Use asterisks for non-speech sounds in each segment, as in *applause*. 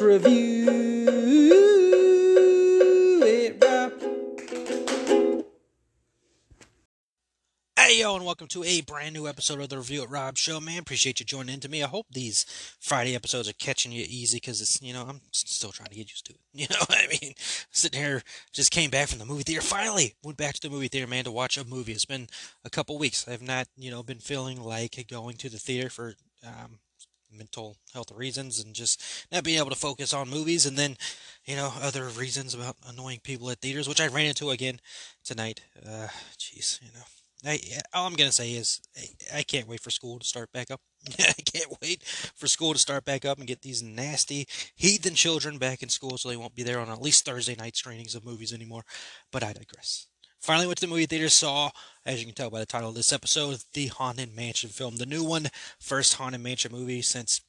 Review It Rob. Hey yo, and welcome to a brand new episode of the Review It Rob Show, man. Appreciate you joining in to me. I hope these Friday episodes are catching you easy because it's, you know, I'm still trying to get used to it. *laughs* You know, I mean, sitting here, just came back from the movie theater. Finally, went back to the movie theater, man, to watch a movie. It's been a couple weeks. I've not, you know, been feeling like going to the theater for um, mental health reasons and just not being able to focus on movies and then, you know, other reasons about annoying people at theaters, which I ran into again tonight. Uh, jeez, you know. I, all I'm gonna say is I, I can't wait for school to start back up. *laughs* I can't wait for school to start back up and get these nasty heathen children back in school, so they won't be there on at least Thursday night screenings of movies anymore. But I digress. Finally went to the movie theater, saw, as you can tell by the title of this episode, the Haunted Mansion film, the new one, first Haunted Mansion movie since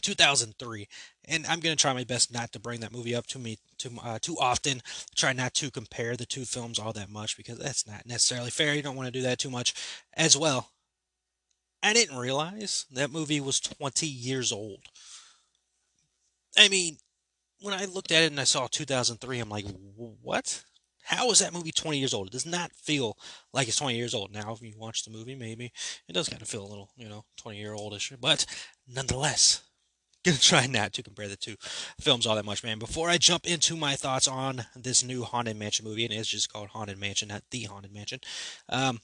2003 and i'm going to try my best not to bring that movie up to me too uh, too often try not to compare the two films all that much because that's not necessarily fair you don't want to do that too much as well. I didn't realize that movie was 20 years old. I mean when i looked at it and i saw 2003 i'm like what how is that movie 20 years old? It does not feel like it's 20 years old. Now, if you watch the movie, maybe it does kind of feel a little, you know, 20 year oldish. But nonetheless, *laughs* gonna try not to compare the two films all that much, man. Before I jump into my thoughts on this new Haunted Mansion movie, and it's just called Haunted Mansion, not The Haunted Mansion. Um,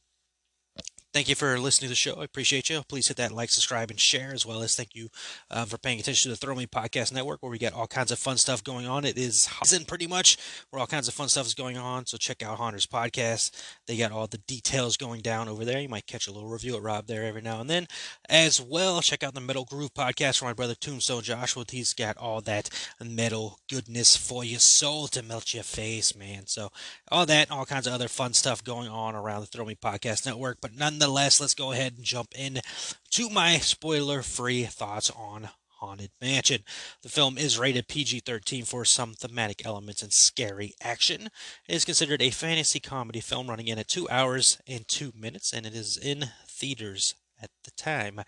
thank you for listening to the show. I appreciate you. Please hit that like, subscribe, and share, as well as thank you uh, for paying attention to the Throw Me Podcast Network, where we got all kinds of fun stuff going on. It is season pretty much where all kinds of fun stuff is going on. So check out Haunter's Podcast. They got all the details going down over there. You might catch a little review at Rob there every now and then. As well, check out the Metal Groove Podcast from my brother Tombstone Joshua. He's got all that metal goodness for your soul to melt your face, man. So all that, all kinds of other fun stuff going on around the Throw Me Podcast Network. But nonetheless, let's go ahead and jump in to my spoiler-free thoughts on Haunted Mansion. The film is rated PG 13 for some thematic elements and scary action. It is considered a fantasy comedy film running in at 2 hours and 2 minutes, and it is in theaters at the time.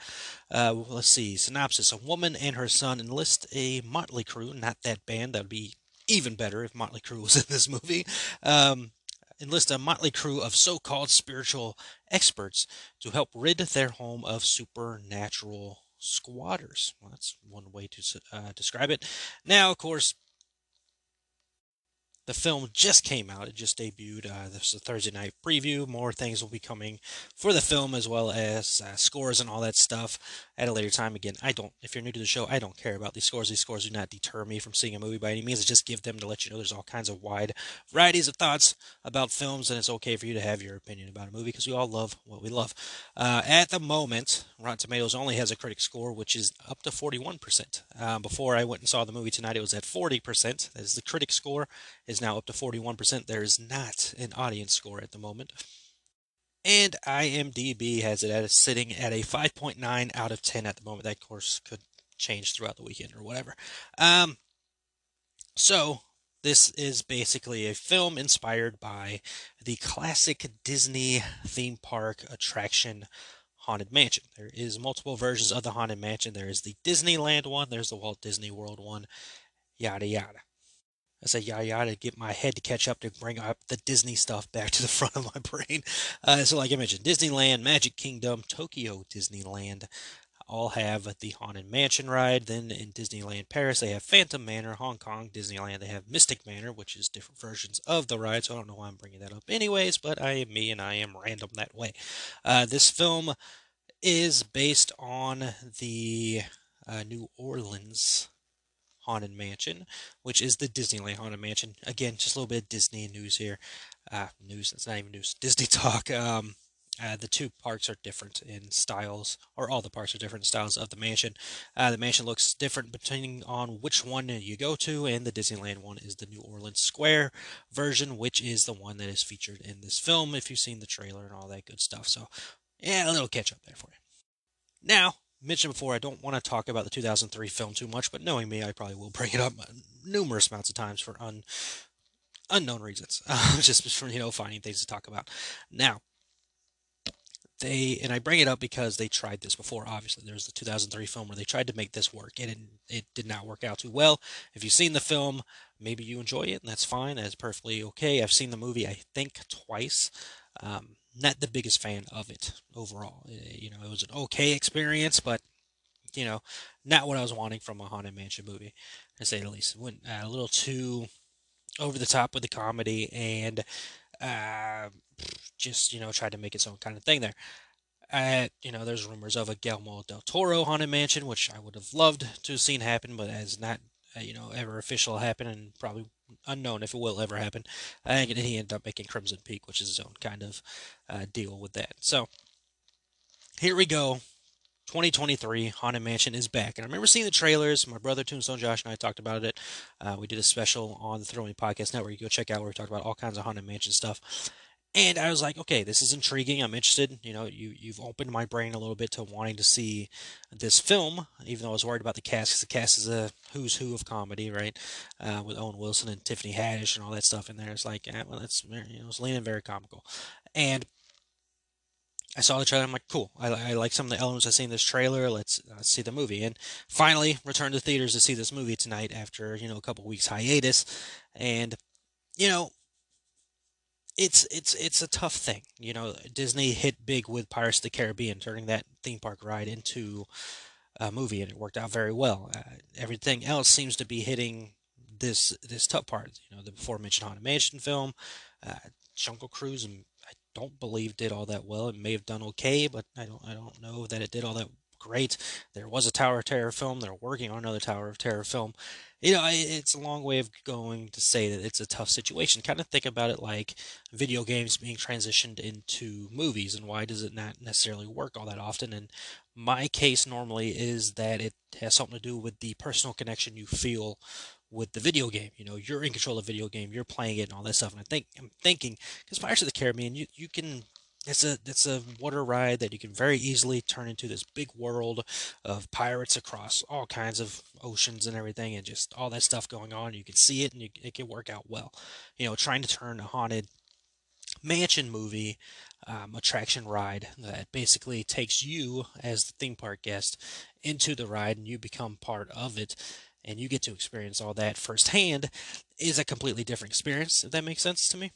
Uh, let's see. Synopsis A woman and her son enlist a motley crew, not that band, that would be even better if Motley Crue was in this movie. Um, enlist a motley crew of so called spiritual experts to help rid their home of supernatural squatters. Well, that's one way to uh, describe it. Now, of course, the film just came out. It just debuted. Uh, this is a Thursday night preview. More things will be coming for the film as well as uh, scores and all that stuff at a later time. Again, I don't, if you're new to the show, I don't care about these scores. These scores do not deter me from seeing a movie by any means. I just give them to let you know there's all kinds of wide varieties of thoughts about films, and it's okay for you to have your opinion about a movie because we all love what we love. Uh, at the moment, Rotten Tomatoes only has a critic score, which is up to 41%. Uh, before I went and saw the movie tonight, it was at 40%. That is the critic score is now up to 41%. There is not an audience score at the moment. And IMDb has it at sitting at a 5.9 out of 10 at the moment. That, course, could change throughout the weekend or whatever. Um, so, this is basically a film inspired by the classic Disney theme park attraction Haunted Mansion. There is multiple versions of the Haunted Mansion. There is the Disneyland one, there's the Walt Disney World one, yada yada. I say yada yada to get my head to catch up to bring up the Disney stuff back to the *laughs* front of my brain. Uh, so, like I mentioned, Disneyland, Magic Kingdom, Tokyo Disneyland all have the Haunted Mansion ride. Then in Disneyland Paris, they have Phantom Manor. Hong Kong Disneyland, they have Mystic Manor, which is different versions of the ride. So I don't know why I'm bringing that up, anyways. But I am me, and I am random that way. Uh, this film is based on the uh, New Orleans Haunted Mansion, which is the Disneyland Haunted Mansion. Again, just a little bit of Disney news here. Uh, news, it's not even news. *laughs* Disney talk. Um, Uh, the two parks are different in styles, or all the parks are different styles of the mansion. Uh, the mansion looks different depending on which one you go to, and the Disneyland one is the New Orleans Square version, which is the one that is featured in this film. If you've seen the trailer and all that good stuff, so yeah, a little catch up there for you. Now, mentioned before, I don't want to talk about the 2003 film too much, but knowing me, I probably will bring it up numerous amounts of times for un, unknown reasons, *laughs* uh, just for you know finding things to talk about. Now, they and I bring it up because they tried this before. Obviously, there's the 2003 film where they tried to make this work, and it, it did not work out too well. If you've seen the film, maybe you enjoy it, and that's fine. That's perfectly okay. I've seen the movie, I think, twice. Um, not the biggest fan of it overall. Eh, you know, it was an okay experience, but you know, not what I was wanting from a haunted mansion movie, to say the least. It went uh, a little too over the top with the comedy and uh, just you know tried to make its own kind of thing there. Uh, you know, there's rumors of a Guillermo del Toro haunted mansion, which I would have loved to have seen happen, but has not, uh, you know, ever official happen, and probably unknown if it will ever happen. and he ended up making Crimson Peak, which is his own kind of uh, deal with that. So here we go. 2023 Haunted Mansion is back. And I remember seeing the trailers. My brother Tombstone Josh and I talked about it. Uh, we did a special on the Me Podcast Network. You go check out where we talked about all kinds of Haunted Mansion stuff. And I was like, okay, this is intriguing. I'm interested. You know, you you've opened my brain a little bit to wanting to see this film, even though I was worried about the cast, because the cast is a who's who of comedy, right? Uh, with Owen Wilson and Tiffany Haddish and all that stuff in there. It's like, eh, well, it's you know, it's leaning very comical. And I saw the trailer. I'm like, cool. I, I like some of the elements I see in this trailer. Let's uh, see the movie. And finally, returned to theaters to see this movie tonight after you know a couple weeks hiatus. And you know, it's it's it's a tough thing. You know, Disney hit big with Pirates of the Caribbean, turning that theme park ride into a movie, and it worked out very well. Uh, everything else seems to be hitting this this tough part. You know, the before mentioned Haunted Mansion film, uh, Jungle Cruise, I don't believe did all that well. It may have done okay, but I don't I don't know that it did all that great. There was a Tower of Terror film. They're working on another Tower of Terror film. You know, it's a long way of going to say that it's a tough situation. Kind of think about it like video games being transitioned into movies, and why does it not necessarily work all that often? And my case normally is that it has something to do with the personal connection you feel with the video game. You know, you're in control of the video game, you're playing it, and all that stuff. And I think I'm thinking because Pirates of the Caribbean, you you can it's a it's a water ride that you can very easily turn into this big world of pirates across all kinds of oceans and everything, and just all that stuff going on. You can see it, and you, it can work out well. You know, trying to turn a haunted mansion movie um, attraction ride that basically takes you as the theme park guest into the ride, and you become part of it. And you get to experience all that firsthand is a completely different experience, if that makes sense to me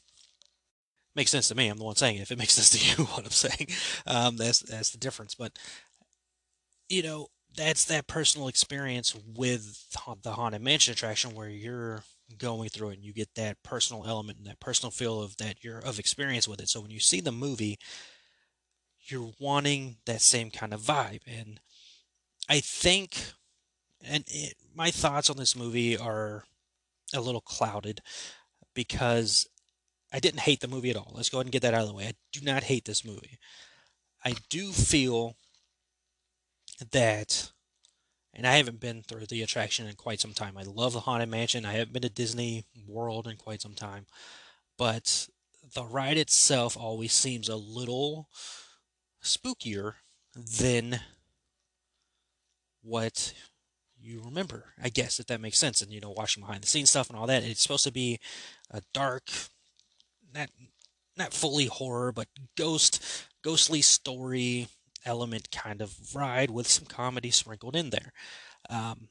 makes sense to me. I'm the one saying it. If it *laughs* makes sense to you, what I'm saying, um, that's that's the difference. But you know, that's that personal experience with the haunted mansion attraction where you're going through it and you get that personal element and that personal feel of that you're of experience with it. So when you see the movie, you're wanting that same kind of vibe. And I think, and it, my thoughts on this movie are a little clouded because I didn't hate the movie at all. Let's go ahead and get that out of the way. I do not hate this movie. I do feel that, and I haven't been through the attraction in quite some time. I love the Haunted Mansion. I haven't been to Disney World in quite some time. But the ride itself always seems a little spookier than what you remember, I guess, if that makes sense. And, you know, watching behind the scenes stuff and all that, it's supposed to be a dark, not not fully horror, but ghost ghostly story element kind of ride with some comedy sprinkled in there. Um,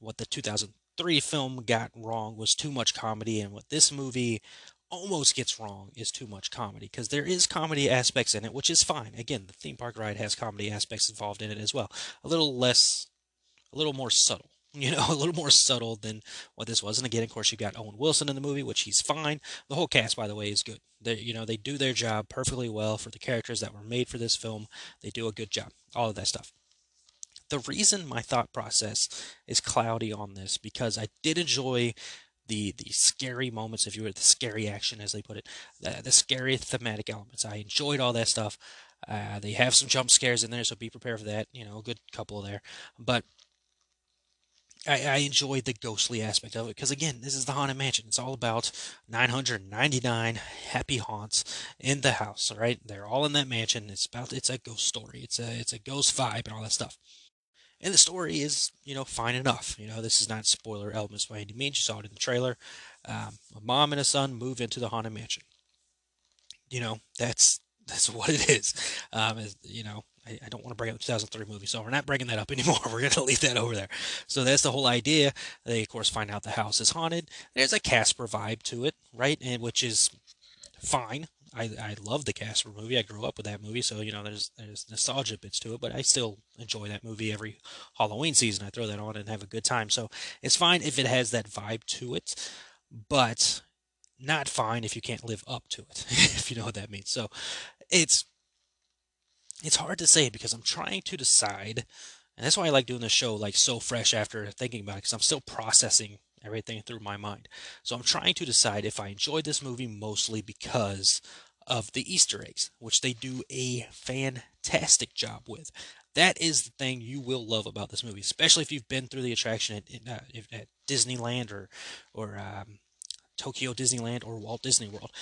what the 2003 film got wrong was too much comedy, and what this movie almost gets wrong is too much comedy because there is comedy aspects in it, which is fine. Again, the theme park ride has comedy aspects involved in it as well. A little less, a little more subtle *laughs* you know, a little more subtle than what this was. And again, of course, you've got Owen Wilson in the movie, which he's fine. The whole cast, by the way, is good. They, you know, they do their job perfectly well for the characters that were made for this film. They do a good job. All of that stuff. The reason my thought process is cloudy on this because I did enjoy the the scary moments, if you were the scary action, as they put it, the, the scary thematic elements. I enjoyed all that stuff. Uh, they have some jump scares in there, so be prepared for that. You know, a good couple there. But I, I enjoyed the ghostly aspect of it because again, this is the haunted mansion. It's all about 999 happy haunts in the house. All right, they're all in that mansion. It's about it's a ghost story. It's a it's a ghost vibe and all that stuff. And the story is, you know, fine enough. You know, this is not spoiler elements by any means. You saw it in the trailer. Um, a mom and a son move into the haunted mansion. You know, that's *laughs* that's what it is. Um, you know, I, I don't want to bring up the 2003 movie, so we're not bringing that up *laughs* anymore. We're going to leave that over there. So that's the whole idea. They, of course, find out the house is haunted. There's a Casper vibe to it, right? And which is fine. I, I love the Casper movie. I grew up with that movie, so you know there's there's nostalgia bits to it. But I still enjoy that movie every Halloween season. I throw that on and have a good time. So it's fine if it has that vibe to it, but not fine if you can't live up to it. *laughs* if you know what that means. So it's it's hard to say because I'm trying to decide, and that's why I like doing the show like so fresh after thinking about it because I'm still processing everything through my mind. So I'm trying to decide if I enjoyed this movie mostly because of the Easter eggs, which they do a fantastic job with. That is the thing you will love about this movie, especially if you've been through the attraction at, uh, at Disneyland or or um, Tokyo Disneyland or Walt Disney World,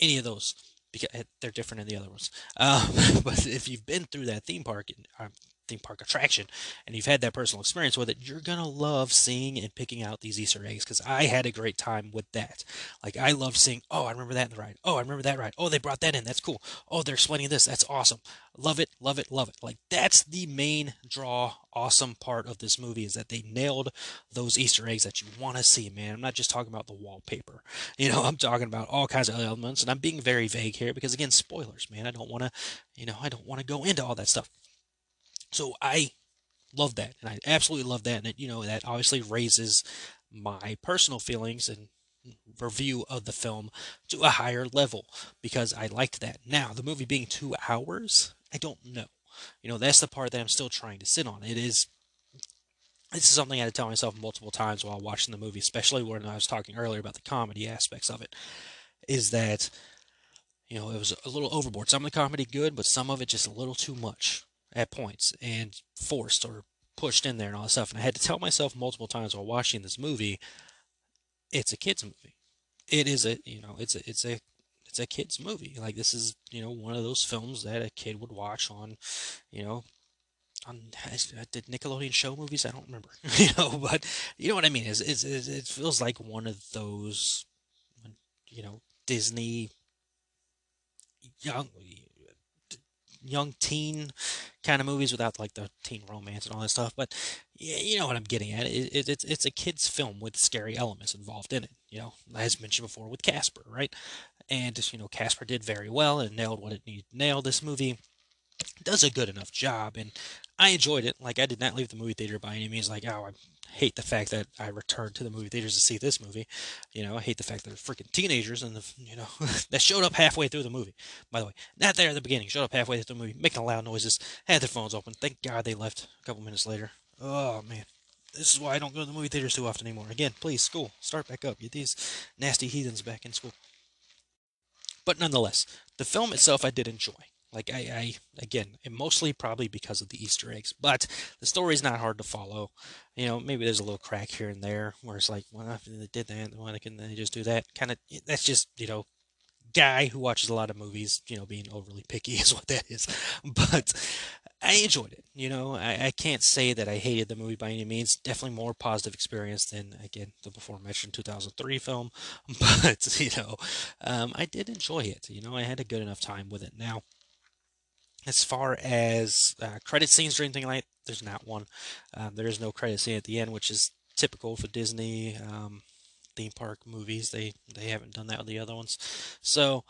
any of those because they're different than the other ones. Um, *laughs* but if you've been through that theme park, uh, theme park attraction and you've had that personal experience with it, you're going to love seeing and picking out these Easter eggs because I had a great time with that. Like, I love seeing, oh, I remember that in the ride. Oh, I remember that ride. Oh, they brought that in. That's cool. Oh, they're explaining this. That's awesome. Love it, love it, love it. Like, that's the main draw, awesome part of this movie is that they nailed those Easter eggs that you want to see, man. I'm not just talking about the wallpaper. *laughs* You know, I'm talking about all kinds of elements, and I'm being very vague here because, again, spoilers, man. I don't want to, you know, I don't want to go into all that stuff. So I love that, and I absolutely love that, and it, you know that obviously raises my personal feelings and review of the film to a higher level because I liked that. Now, the movie being two hours, I don't know. You know, that's the part that I'm still trying to sit on. It is. This is something I had to tell myself multiple times while watching the movie, especially when I was talking earlier about the comedy aspects of it. Is that, you know, it was a little overboard. Some of the comedy good, but some of it just a little too much at points and forced or pushed in there and all that stuff. And I had to tell myself multiple times while watching this movie, it's a kids movie. It is a you know it's a it's a it's a kids movie. Like this is you know one of those films that a kid would watch on, you know, on did Nickelodeon show movies. I don't remember, *laughs* you know, but you know what I mean. Is it feels like one of those, you know, Disney young young teen kind of movies without like the teen romance and all that stuff. But you know what I'm getting at. It, it, it's it's a kids film with scary elements involved in it. You know, as mentioned before with Casper, right? And just you know, Casper did very well and nailed what it needed to nail. This movie does a good enough job, and I enjoyed it. Like I did not leave the movie theater by any means like, oh, I hate the fact that I returned to the movie theaters to see this movie. You know, I hate the fact that they're freaking teenagers and the you know *laughs* that showed up halfway through the movie. By the way, not there at the beginning. Showed up halfway through the movie, making loud noises, had their phones open. Thank God they left a couple minutes later. Oh man. This is why I don't go to the movie theaters too often anymore. Again, please, school, start back up. Get these nasty heathens back in school. But nonetheless, the film itself I did enjoy. Like I, I again, mostly probably because of the Easter eggs, but the story's not hard to follow. You know, maybe there's a little crack here and there where it's like, well, after they did that, why can they just do that? Kind of, that's just you know, guy who watches a lot of movies, you know, being overly picky *laughs* is what that is. *laughs* But I enjoyed it. You know, I, I can't say that I hated the movie by any means. Definitely more positive experience than again the before mentioned 2003 film. *laughs* But you know, um, I did enjoy it. You know, I had a good enough time with it. Now as far as uh, credit scenes or anything like, there's not one. Um, there is no credit scene at the end, which is typical for Disney um, theme park movies. They they haven't done that with the other ones. So,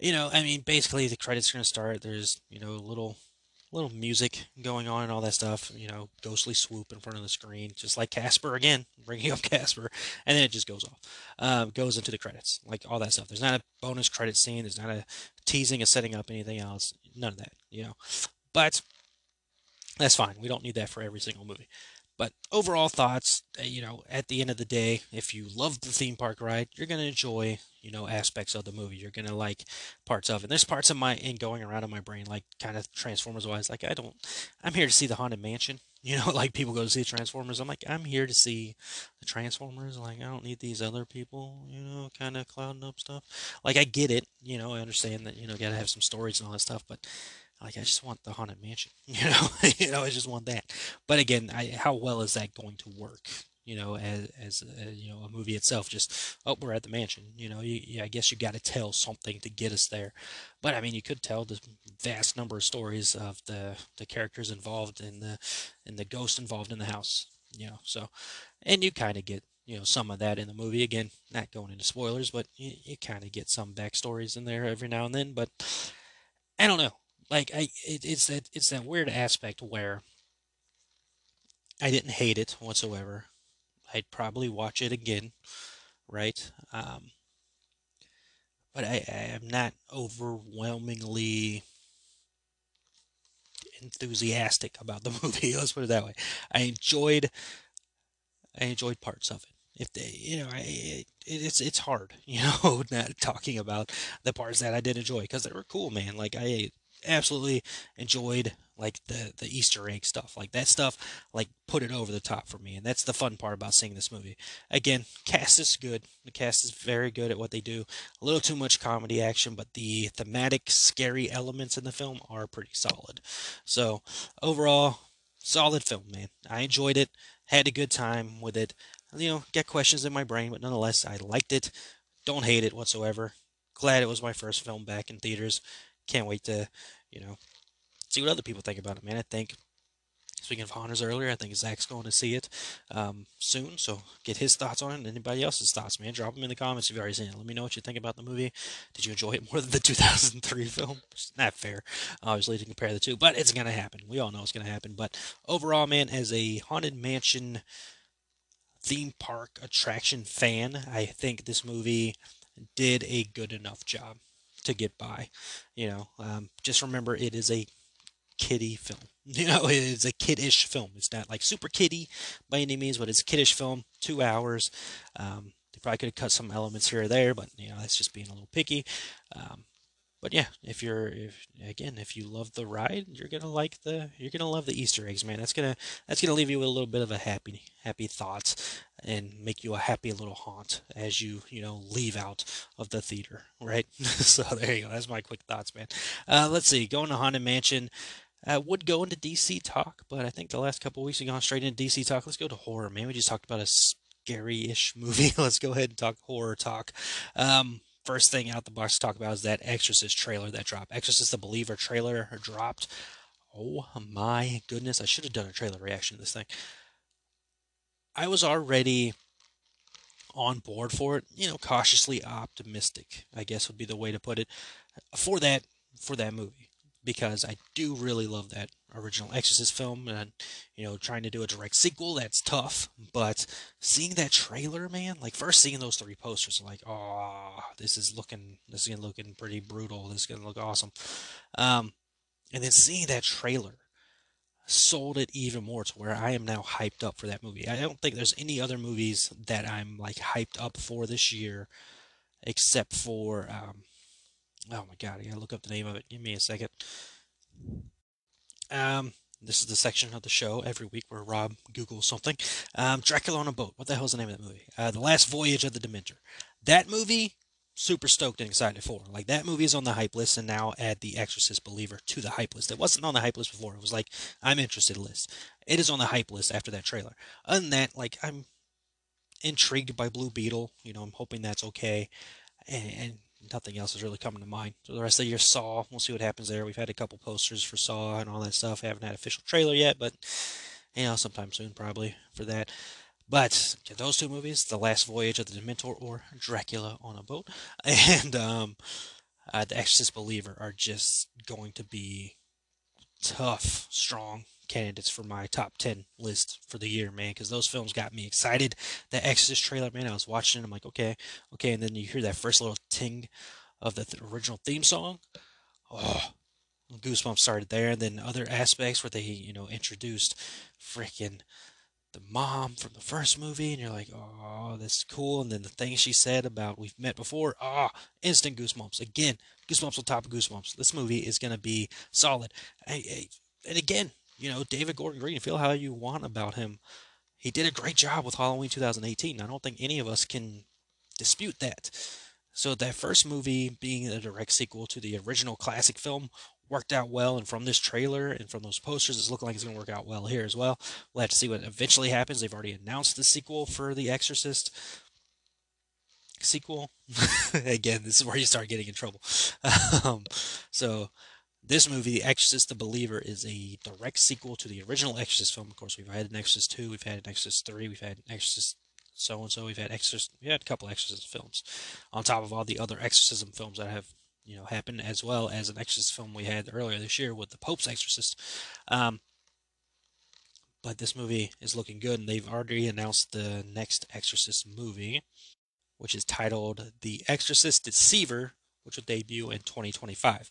you know, I mean, basically the credits are gonna start. There's you know a little little music going on and all that stuff. You know, ghostly swoop in front of the screen, just like Casper again, *laughs* bringing up Casper, and then it just goes off, uh, goes into the credits, like all that stuff. There's not a bonus credit scene. There's not a teasing or setting up anything else. None of that, you know. But that's fine. We don't need that for every single movie. But overall thoughts, uh, you know, at the end of the day, if you love the theme park ride, you're gonna enjoy, you know, aspects of the movie. You're gonna like parts of it. And There's parts of my in going around in my brain, like kind of Transformers wise. Like I don't, I'm here to see the haunted mansion. *laughs* You know, like people go to see Transformers. I'm like, I'm here to see the Transformers. Like I don't need these other people. You know, kind of clouding up stuff. Like I get it. You know, I understand that. You know, gotta have some stories and all that stuff, but like I just want the haunted mansion, *laughs* you know, *laughs* you know, I just want that. But again, I, how well is that going to work? You know, as as uh, you know, a movie itself, just oh, we're at the mansion. You know, you, I guess you got to tell something to get us there. But I mean, you could tell the vast number of stories of the the characters involved in the in the ghost involved in the house. You know, so and you kind of get you know some of that in the movie. Again, not going into spoilers, but you, you kind of get some backstories in there every now and then. But I don't know like I it, it's that it's that weird aspect where I didn't hate it whatsoever. I'd probably watch it again, right? Um, but I, I am not overwhelmingly enthusiastic about the *laughs* movie. Let's put it that way. I enjoyed I enjoyed parts of it. If they, you know, I, it, it's it's hard, *laughs* you know, not talking about the parts that I did enjoy because they were cool, man. Like I absolutely enjoyed like the the Easter egg stuff. Like that stuff like put it over the top for me. And that's the fun part about seeing this movie. Again, cast is good. The cast is very good at what they do. A little too much comedy action, but the thematic scary elements in the film are pretty solid. So, overall, solid film, man. I enjoyed it. Had a good time with it. You know, get questions in my brain, but nonetheless, I liked it. Don't hate it whatsoever. Glad it was my first film back in theaters can't wait to, you know, see what other people think about it, man. I think, speaking of Haunters earlier, I think Zach's going to see it um, soon, so get his thoughts on it and anybody else's thoughts, man. Drop them in the comments if you've already seen it. Let me know what you think about the movie. Did you enjoy it more than the *laughs* 2003 film? It's not fair, obviously, to compare the two, but it's going to happen. We all know it's going to happen. But overall, man, as a Haunted Mansion theme park attraction fan, I think this movie did a good enough job to get by. You know, um, just remember it is a kiddie film. *laughs* You know, it is a kiddish film. It's not like super kiddie by any means, but it's a kiddish film. Two hours. Um, they probably could have cut some elements here or there, but you know that's just being a little picky. Um, but yeah, if you're if again if you love the ride, you're gonna like the you're gonna love the Easter eggs, man. That's gonna that's gonna leave you with a little bit of a happy happy thoughts and make you a happy little haunt as you you know leave out of the theater, right? *laughs* so there you go. That's my quick thoughts, man. Uh, let's see. Going to Haunted Mansion. Uh, would go into DC talk, but I think the last couple weeks we've gone straight into DC talk. Let's go to horror, man. We just talked about a scary-ish *laughs* movie. Let's go ahead and talk horror talk. Um, first thing out the box to talk about is that Exorcist trailer that dropped. Exorcist the Believer trailer uh, dropped. Oh my goodness, I should have done a trailer reaction to this thing. I was already on board for it, you know, cautiously optimistic, I guess would be the way to put it, for that for that movie because I do really love that original Exorcist film and you know trying to do a direct sequel that's tough but seeing that trailer man like first seeing those three posters like oh this is looking this is gonna looking pretty brutal this is gonna look awesome. Um and then seeing that trailer sold it even more to where I am now hyped up for that movie. I don't think there's any other movies that I'm like hyped up for this year except for um oh my god I gotta look up the name of it give me a second um, this is the section of the show every week where Rob Googles something. Um, Dracula on a boat. What the hell is the name of that movie? Uh, the Last Voyage of the Demeter. That movie, super stoked and excited for. Like that movie is on the hype list, and now add the Exorcist Believer to the hype list. It wasn't on the hype list before. It was like I'm interested list. It is on the hype list after that trailer. Other than that, like I'm intrigued by Blue Beetle. You know, I'm hoping that's okay. And, and nothing else is really coming to mind. So the rest of the year, Saw. We'll see what happens there. We've had a couple posters for Saw and all that stuff. Haven't had official trailer yet, but you know, sometime soon probably for that. But those two movies, The Last Voyage of the Demeter or Dracula on a Boat, *laughs* and um, uh, The Exorcist Believer are just going to be tough, strong candidates for my top 10 list for the year, man, because those films got me excited. The Exorcist trailer, man, I was watching it, I'm like, okay, okay, and then you hear that first little ting of the th- original theme song. Oh, goosebumps started there. And then other aspects where they, you know, introduced freaking the mom from the first movie, and you're like, oh, this is cool. And then the things she said about we've met before, ah, oh, instant goosebumps. Again, goosebumps on top of goosebumps. This movie is gonna be solid. I, and again, you know, David Gordon Green, feel how you want about him. He did a great job with Halloween 2018. I don't think any of us can dispute that. So that first movie being a direct sequel to the original classic film worked out well, and from this trailer and from those posters, it's looking like it's going to work out well here as well. We'll have to see what eventually happens. They've already announced the sequel for The Exorcist sequel. *laughs* Again, this is where you start getting in trouble. *laughs* Um, so this movie, The Exorcist the Believer, is a direct sequel to the original Exorcist film. Of course, we've had an Exorcist 2, we've had an Exorcist 3, we've had an Exorcist so and so, we've had Exorcist, we had a couple Exorcist films on top of all the other exorcism films that have you know happen, as well as an Exorcist film we had earlier this year with the Pope's Exorcist. Um, but this movie is looking good, and they've already announced the next Exorcist movie, which is titled The Exorcist Deceiver, which will debut in 2025.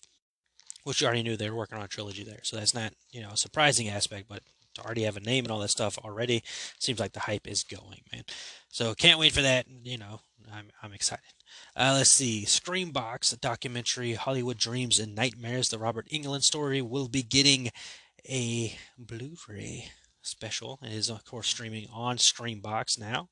Which you already knew they were working on a trilogy there, so that's not you know a surprising aspect, but to already have a name and all that stuff already seems like the hype is going, man. So can't wait for that. You know, I'm I'm excited. Uh, let's see. Screambox, a documentary, Hollywood Dreams and Nightmares, the Robert Englund story, will be getting a Blu-ray special. It is, of course, streaming on Screambox now.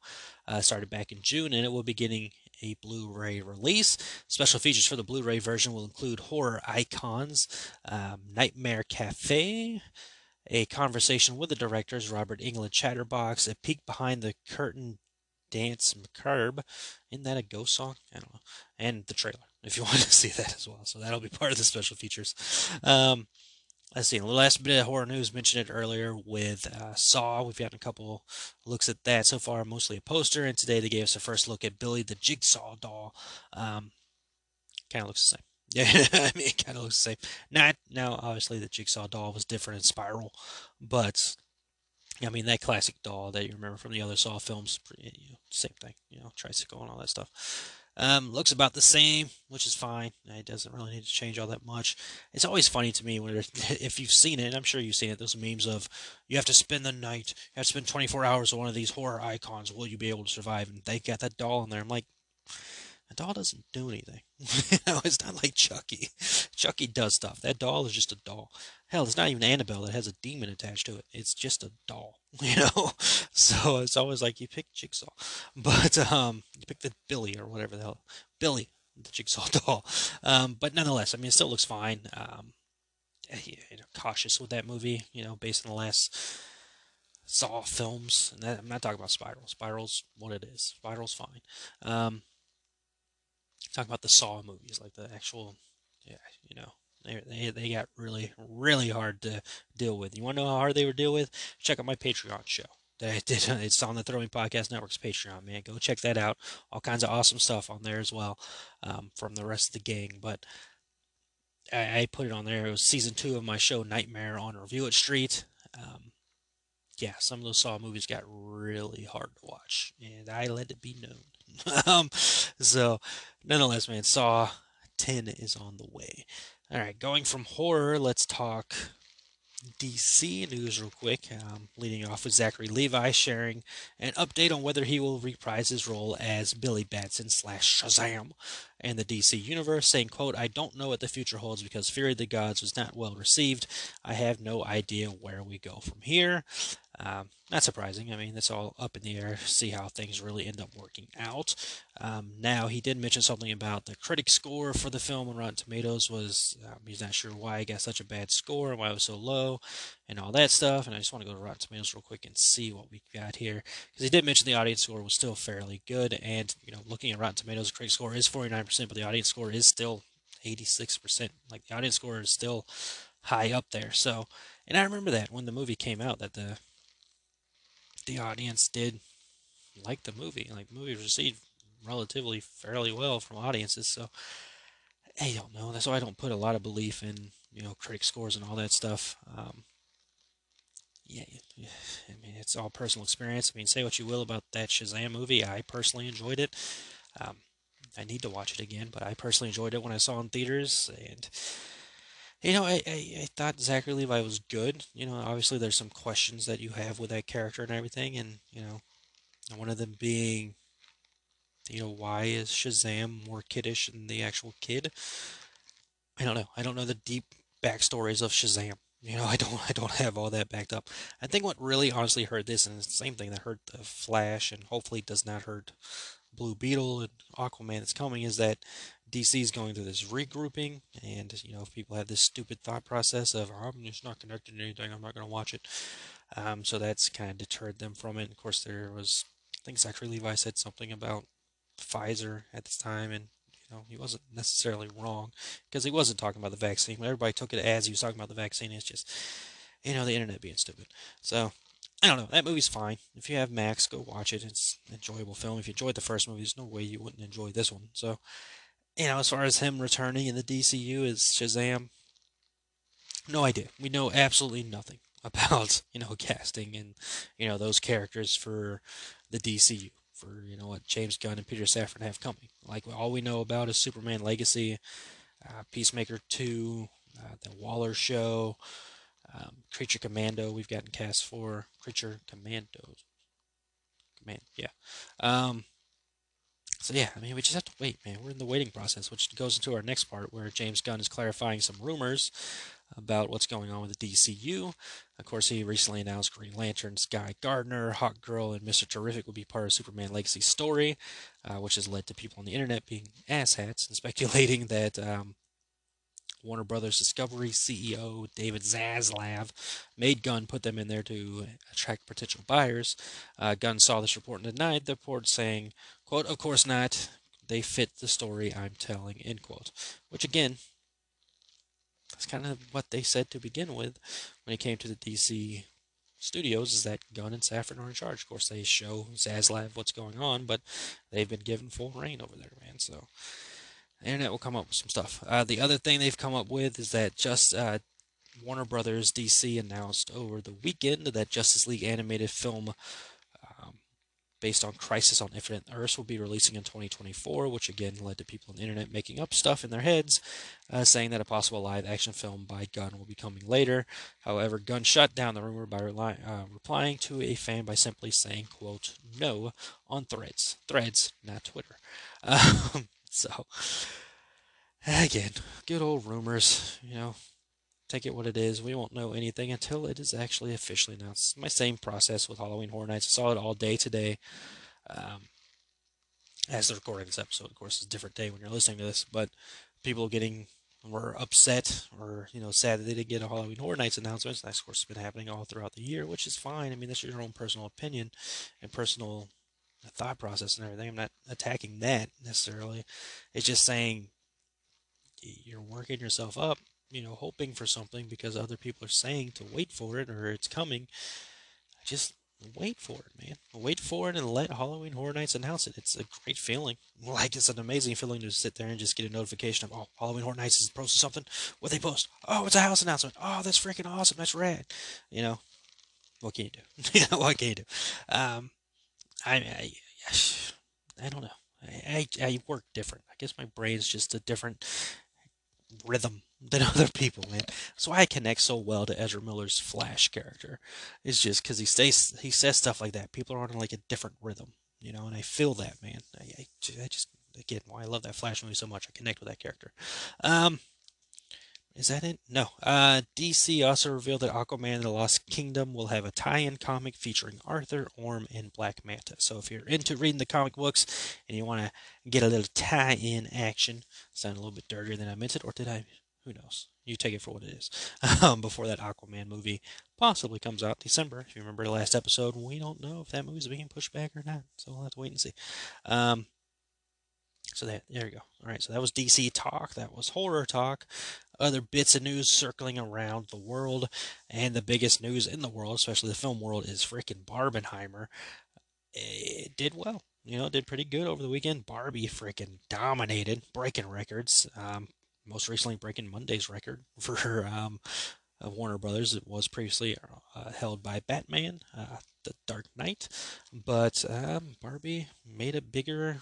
Uh, started back in June, and it will be getting a Blu-ray release. Special features for the Blu-ray version will include horror icons, um, Nightmare Cafe, a conversation with the directors Robert Englund Chatterbox, a peek behind the curtain Danse Macabre. Isn't that a ghost song? I don't know. And the trailer, if you *laughs* want to see that as well. So that'll be part of the special features. Um, let's see. The last bit of horror news mentioned it earlier with uh, Saw. We've gotten a couple looks at that so far, mostly a poster. And today they gave us a first look at Billy the Jigsaw doll. Um, kind of looks the same. *laughs* Yeah, I mean, it kind of looks the same. Not now. Obviously, the Jigsaw doll was different in Spiral, but I mean, that classic doll that you remember from the other Saw films, you know, same thing, you know, tricycle and all that stuff. Um, looks about the same, which is fine. It doesn't really need to change all that much. It's always funny to me when *laughs* if you've seen it, I'm sure you've seen it. Those memes of you have to spend the night, you have to spend 24 hours on one of these horror icons. Will you be able to survive? And they got that doll in there. I'm like, a doll doesn't do anything. *laughs* you know, it's not like Chucky. *laughs* Chucky does stuff. That doll is just a doll. Hell, it's not even Annabelle that has a demon attached to it. It's just a doll. *laughs* You know, so it's always like you pick Jigsaw, *laughs* but um, you pick the Billy or whatever the hell Billy, the Jigsaw *laughs* doll. Um, but nonetheless, I mean, it still looks fine. Um, eh, you know, cautious with that movie. You know, based on the last Saw films, and that, I'm not talking about Spiral. Spiral's what it is. Spiral's fine. Um, talking about the Saw movies, like the actual, yeah, you know, they, they, got really, really hard to deal with. You want to know how hard they were deal with? Check out my Patreon show. *laughs* It's on the Throwing Podcast Network's Patreon, man. Go check that out. All kinds of awesome stuff on there as well um, from the rest of the gang. But I, I, put it on there. It was season two of my show, Nightmare on Review It Street. Um, yeah, some of those Saw movies got really hard to watch, and I let it be known. *laughs* um, so, nonetheless, man, Saw 10 is on the way. All right, going from horror, let's talk DC news real quick. Um, leading off with Zachary Levi sharing an update on whether he will reprise his role as Billy Batson slash Shazam in the DC universe, saying, "quote I don't know what the future holds because Fury of the Gods was not well received. I have no idea where we go from here." Um, not surprising. I mean, it's all up in the air. See how things really end up working out. Um, now, he did mention something about the critic score for the film on Rotten Tomatoes was um, he's not sure why it got such a bad score and why it was so low and all that stuff. And I just want to go to Rotten Tomatoes real quick and see what we got here because he did mention the audience score was still fairly good. And you know, looking at Rotten Tomatoes, the critic score is 49%, but the audience score is still 86%. Like the audience score is still high up there. So, and I remember that when the movie came out that the the audience did like the movie. Like movie received relatively fairly well from audiences. So I don't know. That's why I don't put a lot of belief in you know critic scores and all that stuff. Um, yeah, I mean it's all personal experience. I mean, say what you will about that Shazam movie. I personally enjoyed it. Um, I need to watch it again, but I personally enjoyed it when I saw it in theaters, and You know, I, I, I thought Zachary Levi was good. You know, obviously there's some questions that you have with that character and everything, and you know, one of them being, you know, why is Shazam more kiddish than the actual kid? I don't know. I don't know the deep backstories of Shazam. You know, *laughs* I don't I don't have all that backed up. I think what really honestly hurt this, and it's the same thing that hurt the Flash, and hopefully does not hurt Blue Beetle and Aquaman that's coming, is that DC is going through this regrouping, and you know, if people have this stupid thought process of I'm just not connected to anything, I'm not going to watch it. Um, so that's kind of deterred them from it. Of course, there was, I think Zachary Levi said something about Pfizer at this time, and you know, he wasn't necessarily wrong because he wasn't talking about the vaccine. But everybody took it as he was talking about the vaccine. It's just, you know, the internet being stupid. So I don't know. That movie's fine. If you have Max, go watch it. It's an enjoyable film. If you enjoyed the first movie, there's no way you wouldn't enjoy this one. So, you know, as far as him returning in the DCU as Shazam, no idea. We know absolutely nothing *laughs* about you know casting and you know those characters for the DCU for you know what James Gunn and Peter Safran have coming. Like all we know about is Superman Legacy, uh, Peacemaker two, uh, the Waller Show, um, Creature Commando. We've gotten cast for Creature Commandos. Command, yeah. Um, so yeah, I mean, we just have to wait, man. We're in the waiting process, which goes into our next part where James Gunn is clarifying some rumors about what's going on with the DCU. Of course, he recently announced Green Lantern, Guy Gardner, Hawkgirl, and Mr. Terrific will be part of Superman Legacy story, uh, which has led to people on the internet being asshats and *laughs* speculating that um, Warner Brothers Discovery CEO David Zaslav made Gunn put them in there to attract potential buyers. Uh, Gunn saw this report and denied the report, saying, "quote Of course not. They fit the story I'm telling." End quote. Which again, that's kind of what they said to begin with when it came to the DC studios is that Gunn and Safran are in charge. Of course, they show Zaslav what's going on, but they've been given full reign over there, man. So the internet will come up with some stuff. Uh, the other thing they've come up with is that just uh, Warner Brothers DC announced over the weekend that Justice League animated film based on Crisis on Infinite Earths will be releasing in 2024, which again led to people on the internet making up stuff in their heads, uh, saying that a possible live action film by Gunn will be coming later. However, Gunn shut down the rumor by rely, uh, replying to a fan by simply saying, quote, no on threads. Threads, not Twitter. *laughs* Um, *laughs* so, again, good old rumors, you know, take it what it is. We won't know anything until it is actually officially announced. My same process with Halloween Horror Nights. I saw it all day today. Um, as they're recording this episode, of course, it's a different day when you're listening to this, but people getting were upset or you know sad that they didn't get a Halloween Horror Nights announcement. That's of course been happening all throughout the year, which is fine. I mean, that's your own personal opinion and personal thought process and everything. I'm not attacking that necessarily. It's just saying you're working yourself up you know, hoping for something because other people are saying to wait for it or it's coming. Just wait for it, man. Wait for it and let Halloween Horror Nights announce it. It's a great feeling. Like it's an amazing feeling to sit there and just get a notification of oh Halloween Horror Nights is posting something. What they post? Oh, it's a house announcement. Oh, that's freaking awesome. That's rad. You know, what can you do? *laughs* what can you do? Um, I, I, I don't know. I, I, I work different. I guess my brain's just a different rhythm *laughs* than other people, man. That's why I connect so well to Ezra Miller's Flash character. It's just because he stays, he says stuff like that. People are on like a different rhythm, you know, and I feel that, man. I, I, I just again why I love that Flash movie so much. I connect with that character. Um, is that it? No. Uh, DC also revealed that Aquaman and the Lost Kingdom will have a tie-in comic featuring Arthur, Orm, and Black Manta. So if you're into reading the comic books and you want to get a little tie-in action, sound a little bit dirtier than I meant it, or did I? Who knows? You take it for what it is. *laughs* Um, before that Aquaman movie possibly comes out December. If you remember the last episode, we don't know if that movie's being pushed back or not. So we'll have to wait and see. Um, so that there you go. All right, so that was DC talk. That was horror talk. Other bits of news circling around the world, and the biggest news in the world, especially the film world, is freaking Barbenheimer. It did well. You know, did pretty good over the weekend. Barbie freaking dominated, breaking records. Um, most recently, breaking Monday's record *laughs* for um, uh, Warner Brothers. It was previously uh, held by Batman, uh, The Dark Knight, but um, Barbie made a bigger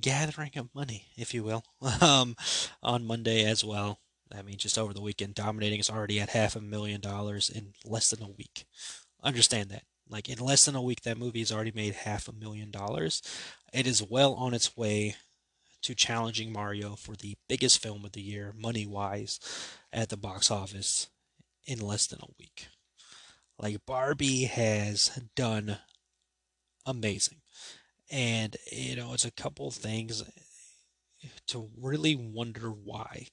gathering of money, if you will, *laughs* um, on Monday as well. I mean, just over the weekend, dominating is already at half a million dollars in less than a week. Understand that. Like in less than a week, that movie has already made half a million dollars. It is well on its way to challenging Mario for the biggest film of the year, money wise, at the box office in less than a week. Like Barbie has done amazing. And, you know, it's a couple things to really wonder why.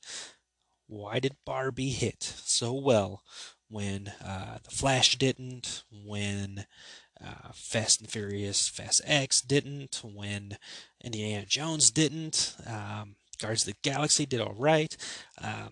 Why did Barbie hit so well when uh, The Flash didn't, when uh, Fast and Furious Fast X didn't, when Indiana Jones didn't, um, Guardians of the Galaxy did all right. Um,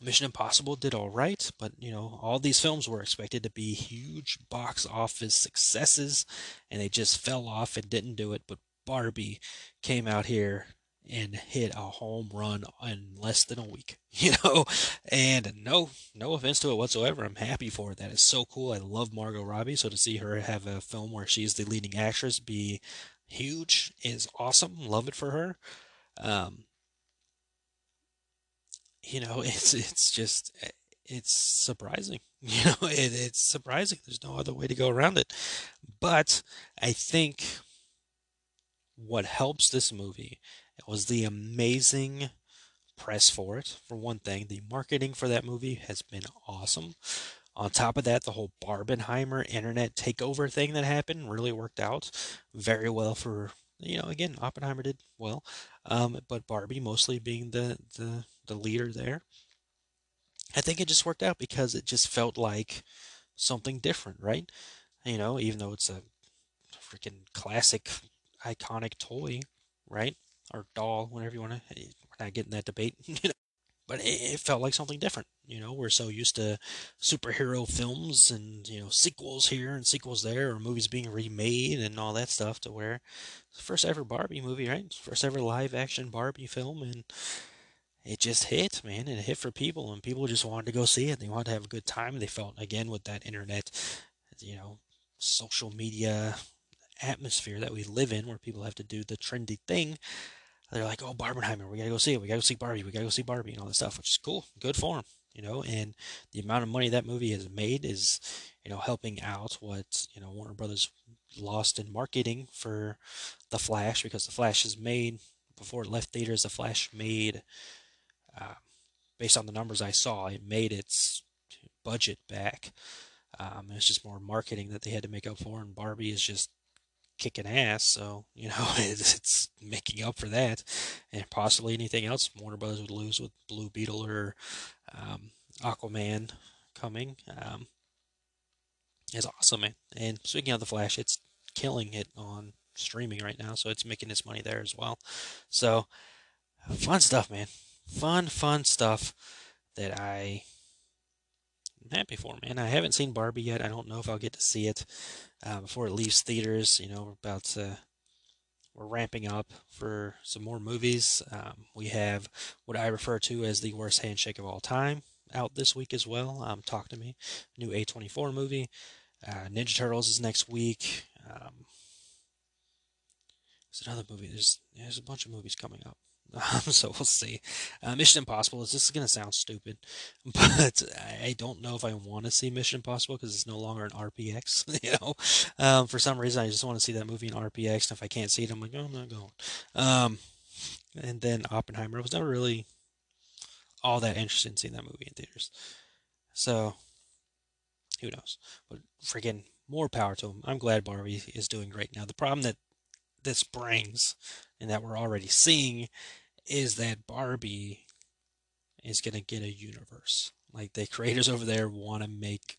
Mission Impossible did all right, but you know, all these films were expected to be huge box office successes, and they just fell off and didn't do it. But Barbie came out here and hit a home run in less than a week, *laughs* you know. And no, no offense to it whatsoever. I'm happy for it. That is so cool. I love Margot Robbie, so to see her have a film where she's the leading actress be huge is awesome. Love it for her. Um, you know, *laughs* it's it's just it's surprising. *laughs* You know, it, it's surprising. There's no other way to go around it. But I think what helps this movie was the amazing press for it. For one thing, the marketing for that movie has been awesome. On top of that, the whole Barbenheimer internet takeover thing that happened really worked out very well for you know. Again, Oppenheimer did well, um, but Barbie mostly being the the the leader there. I think it just worked out because it just felt like something different, right? You know, even though it's a freaking classic, iconic toy, right? Or doll, whatever you want to. We're not getting that debate, *laughs* you know. But it, it felt like something different. You know, we're so used to superhero films and you know sequels here and sequels there, or movies being remade and all that stuff, to where first ever Barbie movie, right? First ever live action Barbie film, and it just hit, man. It hit for people, and people just wanted to go see it. They wanted to have a good time. They felt again with that internet, you know, social media atmosphere that we live in, where people have to do the trendy thing. They're like, "Oh, Barbenheimer, we gotta go see it. We gotta go see Barbie. We gotta go see Barbie and all this stuff," which is cool, good for them, you know. And the amount of money that movie has made is, you know, helping out what you know Warner Brothers lost in marketing for the Flash because the Flash is made before it left theaters. The Flash made uh, based on the numbers I saw, it made its budget back. Um, it's just more marketing that they had to make up for, and Barbie is just kicking ass. So you know *laughs* it's, it's making up for that, and possibly anything else Warner Brothers would lose with Blue Beetle or um, Aquaman coming. Um, is awesome, man. And speaking of the Flash, it's killing it on streaming right now, so it's making its money there as well. So fun stuff, man. Fun, fun stuff that I am happy for, man. I haven't seen Barbie yet. I don't know if I'll get to see it uh, before it leaves theaters. You know, we're about to, we're ramping up for some more movies. Um, we have what I refer to as the worst handshake of all time out this week as well. Um, Talk to Me, new A24 movie. Uh, Ninja Turtles is next week. Um, there's another movie. There's there's a bunch of movies coming up. Um, *laughs* so we'll see. Uh, Mission Impossible is this is gonna sound stupid, *laughs* but I don't know if I want to see Mission Impossible because it's no longer an RPX. *laughs* You know, um, for some reason I just want to see that movie in RPX, and if I can't see it, I'm like, oh, I'm not going. Um, and then Oppenheimer I was never really all that interested in seeing that movie in theaters. So who knows? But freaking more power to him. I'm glad Barbie is doing great now. The problem that this brings and that we're already seeing is that Barbie is going to get a universe. Like the creators over there want to make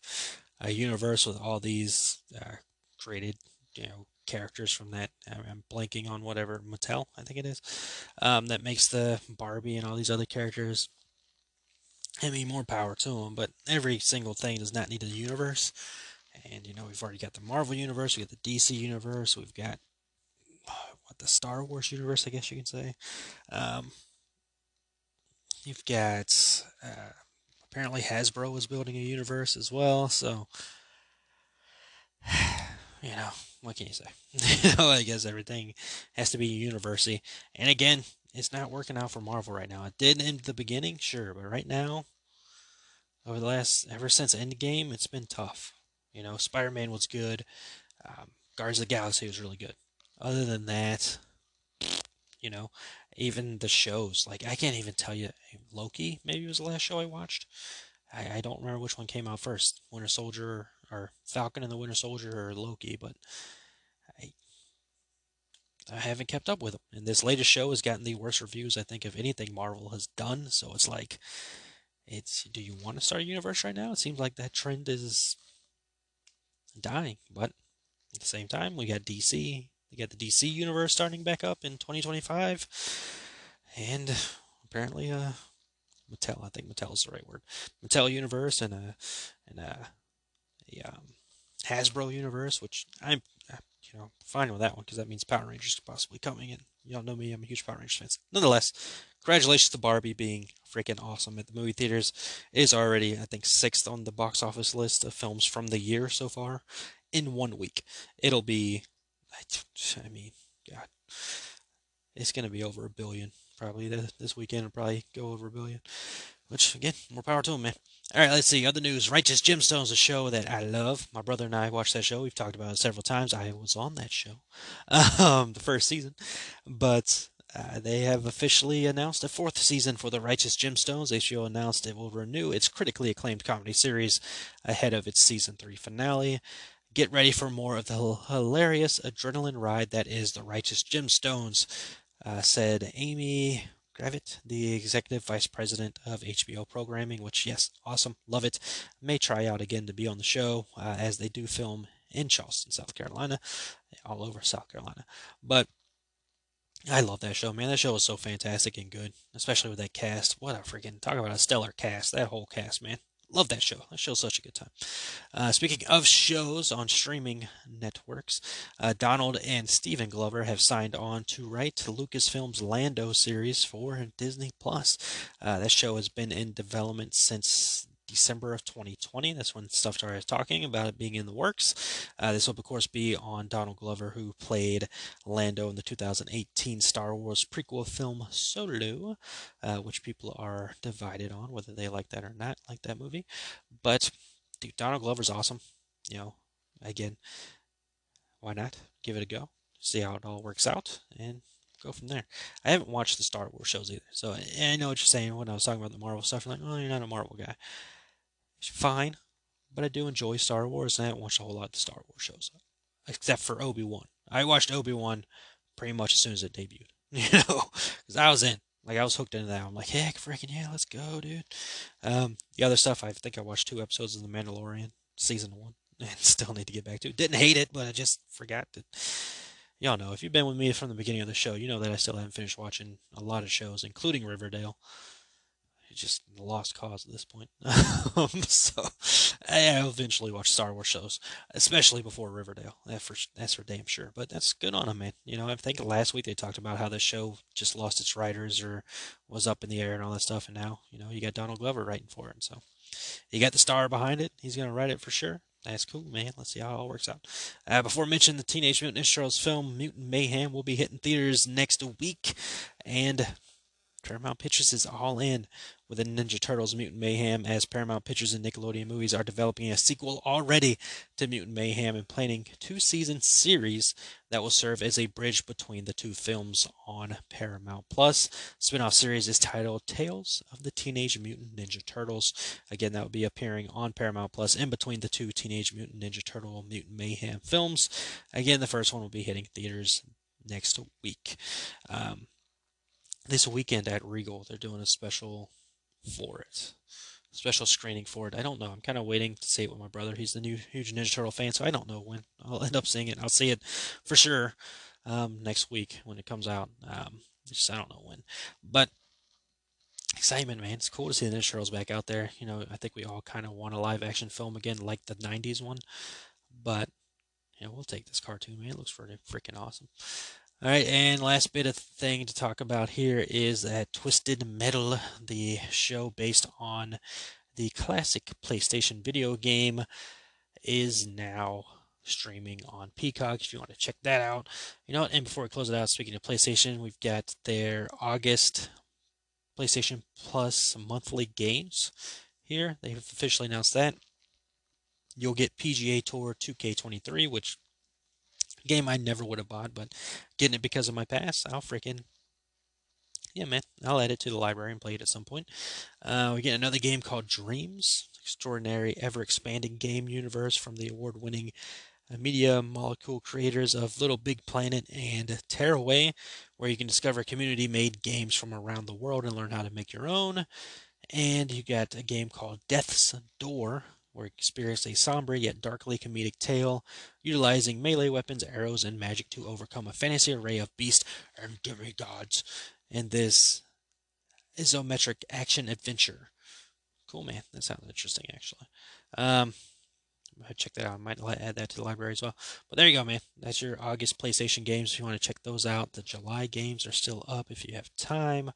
a universe with all these uh, created, you know, characters from that. I'm blanking on whatever Mattel, I think it is, um, that makes the Barbie and all these other characters. I mean, more power to them, but every single thing does not need a universe. And you know, we've already got the Marvel universe, we got the DC universe, we've got the Star Wars universe, I guess you can say. Um, you've got uh, apparently Hasbro is building a universe as well, so *sighs* you know what can you say? *laughs* I guess everything has to be university. And again, it's not working out for Marvel right now. It did in the beginning, sure, but right now, over the last ever since Endgame, it's been tough. You know, Spider Man was good. Um, Guardians of the Galaxy was really good. Other than that, you know, even the shows like I can't even tell you. Loki maybe was the last show I watched. I, I don't remember which one came out first, Winter Soldier or Falcon and the Winter Soldier or Loki, but I I haven't kept up with them. And this latest show has gotten the worst reviews I think of anything Marvel has done. So it's like, it's do you want to start a universe right now? It seems like that trend is dying, but at the same time, we got DC. We got the DC universe starting back up in 2025, and apparently, uh, Mattel. I think Mattel is the right word. Mattel universe and a and a, a um, Hasbro universe, which I'm you know fine with that one because that means Power Rangers possibly coming. And y'all know me, I'm a huge Power Rangers fan. Nonetheless, congratulations to Barbie being freaking awesome at the movie theaters. It is already I think sixth on the box office list of films from the year so far. In one week, it'll be. I mean, God, it's gonna be over a billion probably this weekend. It'll probably go over a billion. Which again, more power to him, man. All right, let's see. Other news: Righteous Gemstones, a show that I love. My brother and I watched that show. We've talked about it several times. I was on that show, *laughs* um, the first season, but uh, they have officially announced a fourth season for the Righteous Gemstones. HBO announced it will renew its critically acclaimed comedy series ahead of its season three finale. Get ready for more of the hilarious adrenaline ride that is the Righteous Gemstones, uh, said Amy Gravitt, the executive vice president of HBO programming, which, yes, awesome, love it. May try out again to be on the show uh, as they do film in Charleston, South Carolina, all over South Carolina. But I love that show, man. That show was so fantastic and good, especially with that cast. What a freaking talk about a stellar cast. That whole cast, man. Love that show. That show's such a good time. Uh, speaking of shows on streaming networks, uh, Donald and Stephen Glover have signed on to write Lucasfilm's Lando series for Disney Plus. Uh, that show has been in development since December of 2020. That's when stuff started talking about it being in the works. Uh, this will, of course, be on Donald Glover, who played Lando in the 2018 Star Wars prequel film Solo, uh, which people are divided on whether they like that or not, like that movie. But, dude, Donald Glover's awesome. You know, again, why not? Give it a go. See how it all works out, and go from there. I haven't watched the Star Wars shows either, so I know what you're saying when I was talking about the Marvel stuff. You're like, oh, you're not a Marvel guy fine, but I do enjoy Star Wars, and I haven't watched a whole lot of Star Wars shows, except for Obi Wan. I watched Obi Wan pretty much as soon as it debuted, *laughs* you know, because I was in. Like I was hooked into that. I'm like, heck, freaking yeah, let's go, dude. Um, the other stuff, I think I watched two episodes of The Mandalorian season one, *laughs* and still need to get back to. it. Didn't hate it, but I just forgot to. Y'all know if you've been with me from the beginning of the show, you know that I still haven't finished watching a lot of shows, including Riverdale it's just a lost cause at this point. *laughs* um, so I'll eventually watch Star Wars shows, especially before Riverdale. That's for, that's for damn sure. But that's good on them, man. You know, I think last week they talked about how the show just lost its writers or was up in the air and all that stuff. And now, you know, you got Donald Glover writing for it. So you got the star behind it. He's going to write it for sure. That's cool, man. Let's see how it all works out. Uh, before mentioning the Teenage Mutant Ninja Turtles film Mutant Mayhem will be hitting theaters next week, and Paramount Pictures is all in with the Ninja Turtles Mutant Mayhem as Paramount Pictures and Nickelodeon Movies are developing a sequel already to Mutant Mayhem and planning two season series that will serve as a bridge between the two films on Paramount Plus. Spin-off series is titled Tales of the Teenage Mutant Ninja Turtles. Again, that will be appearing on Paramount Plus in between the two Teenage Mutant Ninja Turtle Mutant Mayhem films. Again, the first one will be hitting theaters next week. Um, this weekend at Regal, they're doing a special for it. Special screening for it. I don't know. I'm kind of waiting to see it with my brother. He's the new huge Ninja Turtle fan, so I don't know when I'll *laughs* end up seeing it. I'll see it for sure um, next week when it comes out. Um, just I don't know when, but excitement, man. It's cool to see the Ninja Turtles back out there. You know, I think we all kind of want a live action film again, like the '90s one, but yeah, we'll take this cartoon, man. It looks pretty freaking awesome. All right, and last bit of thing to talk about here is that Twisted Metal, the show based on the classic PlayStation video game, is now streaming on Peacock if you want to check that out. You know what? And before we close it out, speaking of PlayStation, we've got their August PlayStation Plus monthly games here. They've officially announced that. You'll get PGA Tour 2K23, which game I never would have bought, but getting it because of my past, I'll freaking yeah, man, I'll add it to the library and play it at some point. Uh, we get another game called Dreams, extraordinary, ever expanding game universe from the award winning uh, media molecule creators of Little Big Planet and Tearaway, where you can discover community made games from around the world and learn how to make your own. And you got a game called Death's Door, where you experience a somber yet darkly comedic tale, utilizing melee weapons, arrows, and magic to overcome a fantasy array of beasts and demigods in this isometric action adventure. Cool, man. That sounds interesting, actually. Um, check that out. I might add that to the library as well. But there you go, man. That's your August PlayStation games. If you want to check those out, the July games are still up if you have time.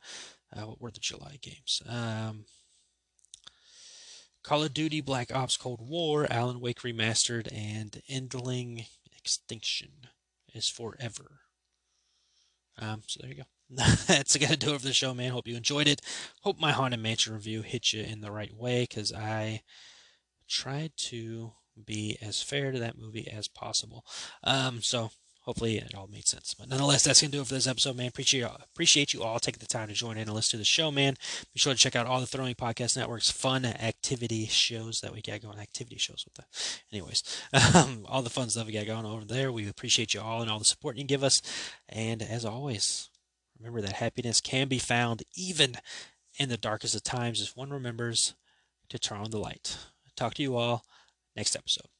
Uh, what were the July games? Um, Call of Duty Black Ops Cold War, Alan Wake Remastered, and Endling Extinction is forever. Um, so there you go. *laughs* That's gonna do it for the show, man. Hope you enjoyed it. Hope my Haunted Mansion review hit you in the right way, because I tried to be as fair to that movie as possible. Um, so hopefully it all made sense. But nonetheless, that's gonna do it for this episode, man. Appreciate appreciate you all taking the time to join in and listen to the show, man. Be sure to check out all the Throwing Podcast Network's fun activity shows that we got going. Activity shows with the, Anyways, *laughs* um, all the fun stuff we got going over there. We appreciate you all and all the support you give us. And as always, remember that happiness can be found even in the darkest of times if one remembers to turn on the light. Talk to you all next episode.